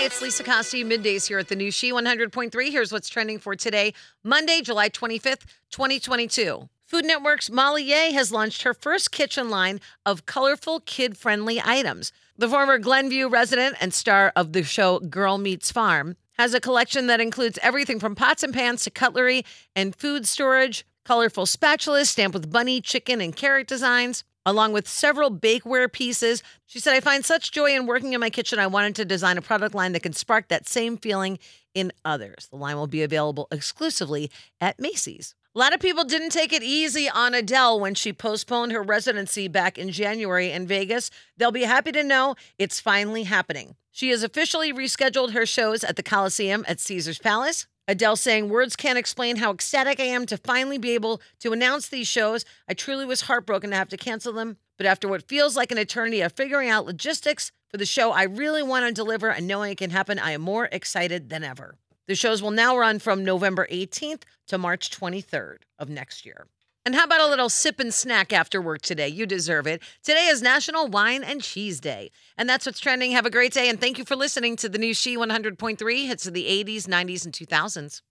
Hi, it's Lisa Costi, middays here at the new She 100.3. Here's what's trending for today, Monday, July 25th, 2022. Food Network's Molly Yeh has launched her first kitchen line of colorful, kid friendly items. The former Glenview resident and star of the show Girl Meets Farm has a collection that includes everything from pots and pans to cutlery and food storage, colorful spatulas stamped with bunny, chicken, and carrot designs along with several bakeware pieces. She said, I find such joy in working in my kitchen. I wanted to design a product line that can spark that same feeling in others. The line will be available exclusively at Macy's. A lot of people didn't take it easy on Adele when she postponed her residency back in January in Vegas. They'll be happy to know it's finally happening. She has officially rescheduled her shows at the Coliseum at Caesars Palace, Adele saying, Words can't explain how ecstatic I am to finally be able to announce these shows. I truly was heartbroken to have to cancel them. But after what feels like an eternity of figuring out logistics for the show I really want to deliver and knowing it can happen, I am more excited than ever. The shows will now run from November 18th to March 23rd of next year. And how about a little sip and snack after work today? You deserve it. Today is National Wine and Cheese Day. And that's what's trending. Have a great day. And thank you for listening to the new She 100.3 hits of the 80s, 90s, and 2000s.